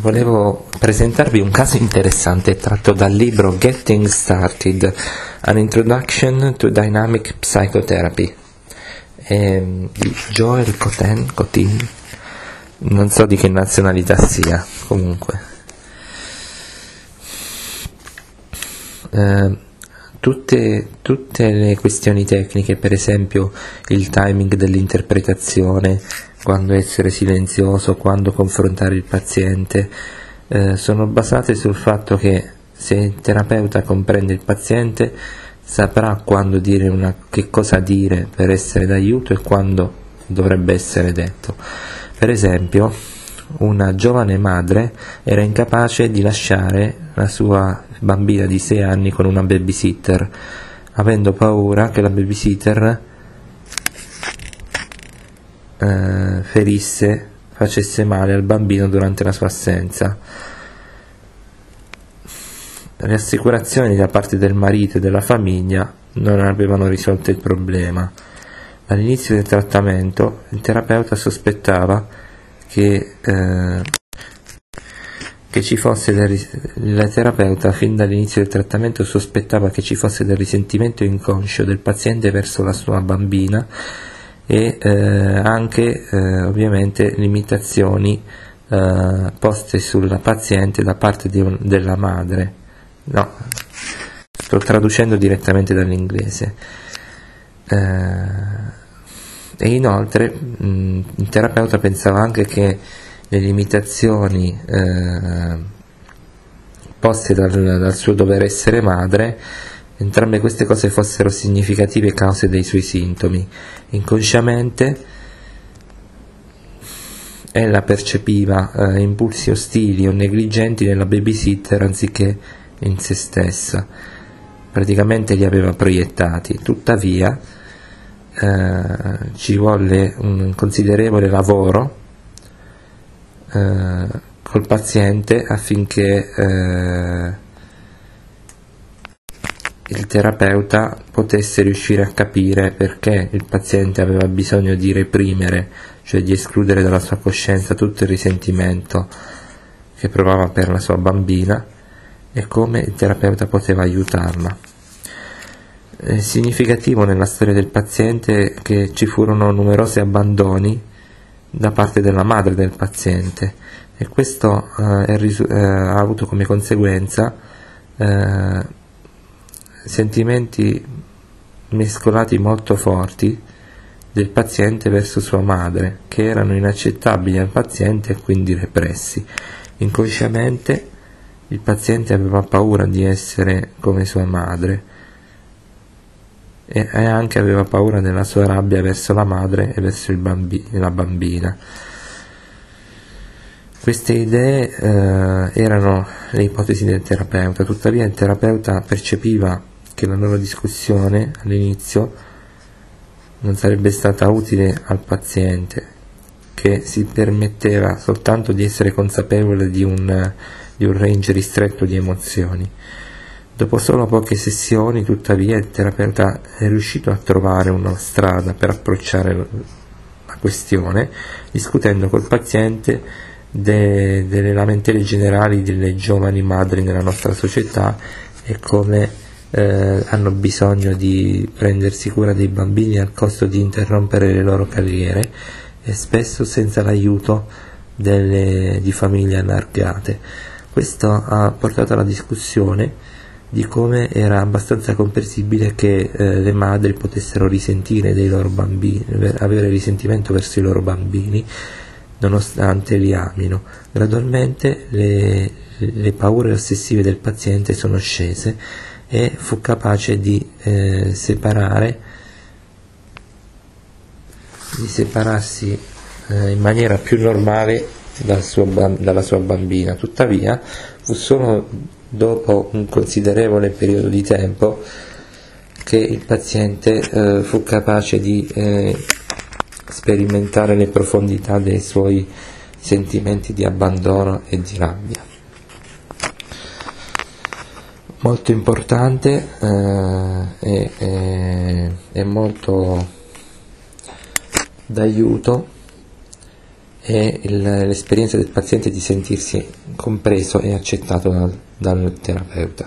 volevo presentarvi un caso interessante tratto dal libro Getting Started, An Introduction to Dynamic Psychotherapy di Joel Cotin, Cotin, non so di che nazionalità sia, comunque. Eh, tutte, tutte le questioni tecniche, per esempio il timing dell'interpretazione, quando essere silenzioso, quando confrontare il paziente, eh, sono basate sul fatto che se il terapeuta comprende il paziente saprà quando dire una, che cosa dire per essere d'aiuto e quando dovrebbe essere detto. Per esempio, una giovane madre era incapace di lasciare la sua bambina di 6 anni con una babysitter, avendo paura che la babysitter eh, ferisse, facesse male al bambino durante la sua assenza. Le assicurazioni da parte del marito e della famiglia non avevano risolto il problema. All'inizio del trattamento il terapeuta sospettava che, eh, che ci fosse del, il terapeuta fin dall'inizio del trattamento sospettava che ci fosse del risentimento inconscio del paziente verso la sua bambina e eh, anche eh, ovviamente limitazioni eh, poste sulla paziente da parte un, della madre. No, sto traducendo direttamente dall'inglese. Eh, e inoltre mh, il terapeuta pensava anche che le limitazioni eh, poste dal, dal suo dover essere madre entrambe queste cose fossero significative cause dei suoi sintomi. Inconsciamente ella percepiva eh, impulsi ostili o negligenti nella babysitter anziché in se stessa. Praticamente li aveva proiettati. Tuttavia eh, ci volle un considerevole lavoro eh, col paziente affinché eh, il terapeuta potesse riuscire a capire perché il paziente aveva bisogno di reprimere, cioè di escludere dalla sua coscienza tutto il risentimento che provava per la sua bambina e come il terapeuta poteva aiutarla. È significativo nella storia del paziente che ci furono numerosi abbandoni da parte della madre del paziente e questo eh, risu- eh, ha avuto come conseguenza eh, sentimenti mescolati molto forti del paziente verso sua madre, che erano inaccettabili al paziente e quindi repressi. Inconsciamente il paziente aveva paura di essere come sua madre e anche aveva paura della sua rabbia verso la madre e verso bambi- la bambina. Queste idee eh, erano le ipotesi del terapeuta, tuttavia il terapeuta percepiva che la loro discussione all'inizio non sarebbe stata utile al paziente, che si permetteva soltanto di essere consapevole di un, di un range ristretto di emozioni. Dopo solo poche sessioni, tuttavia, il terapeuta è riuscito a trovare una strada per approcciare la questione, discutendo col paziente de, delle lamentele generali delle giovani madri nella nostra società e come eh, hanno bisogno di prendersi cura dei bambini al costo di interrompere le loro carriere e spesso senza l'aiuto delle, di famiglie allargate. Questo ha portato alla discussione di come era abbastanza comprensibile che eh, le madri potessero risentire dei loro bambini, avere risentimento verso i loro bambini nonostante li amino. Gradualmente le, le paure ossessive del paziente sono scese e fu capace di eh, separare di separarsi eh, in maniera più normale dal suo, dalla sua bambina. Tuttavia, fu solo dopo un considerevole periodo di tempo che il paziente eh, fu capace di eh, sperimentare le profondità dei suoi sentimenti di abbandono e di rabbia. Molto importante eh, e, e, e molto d'aiuto è l'esperienza del paziente di sentirsi compreso e accettato dal- dal terapeuta.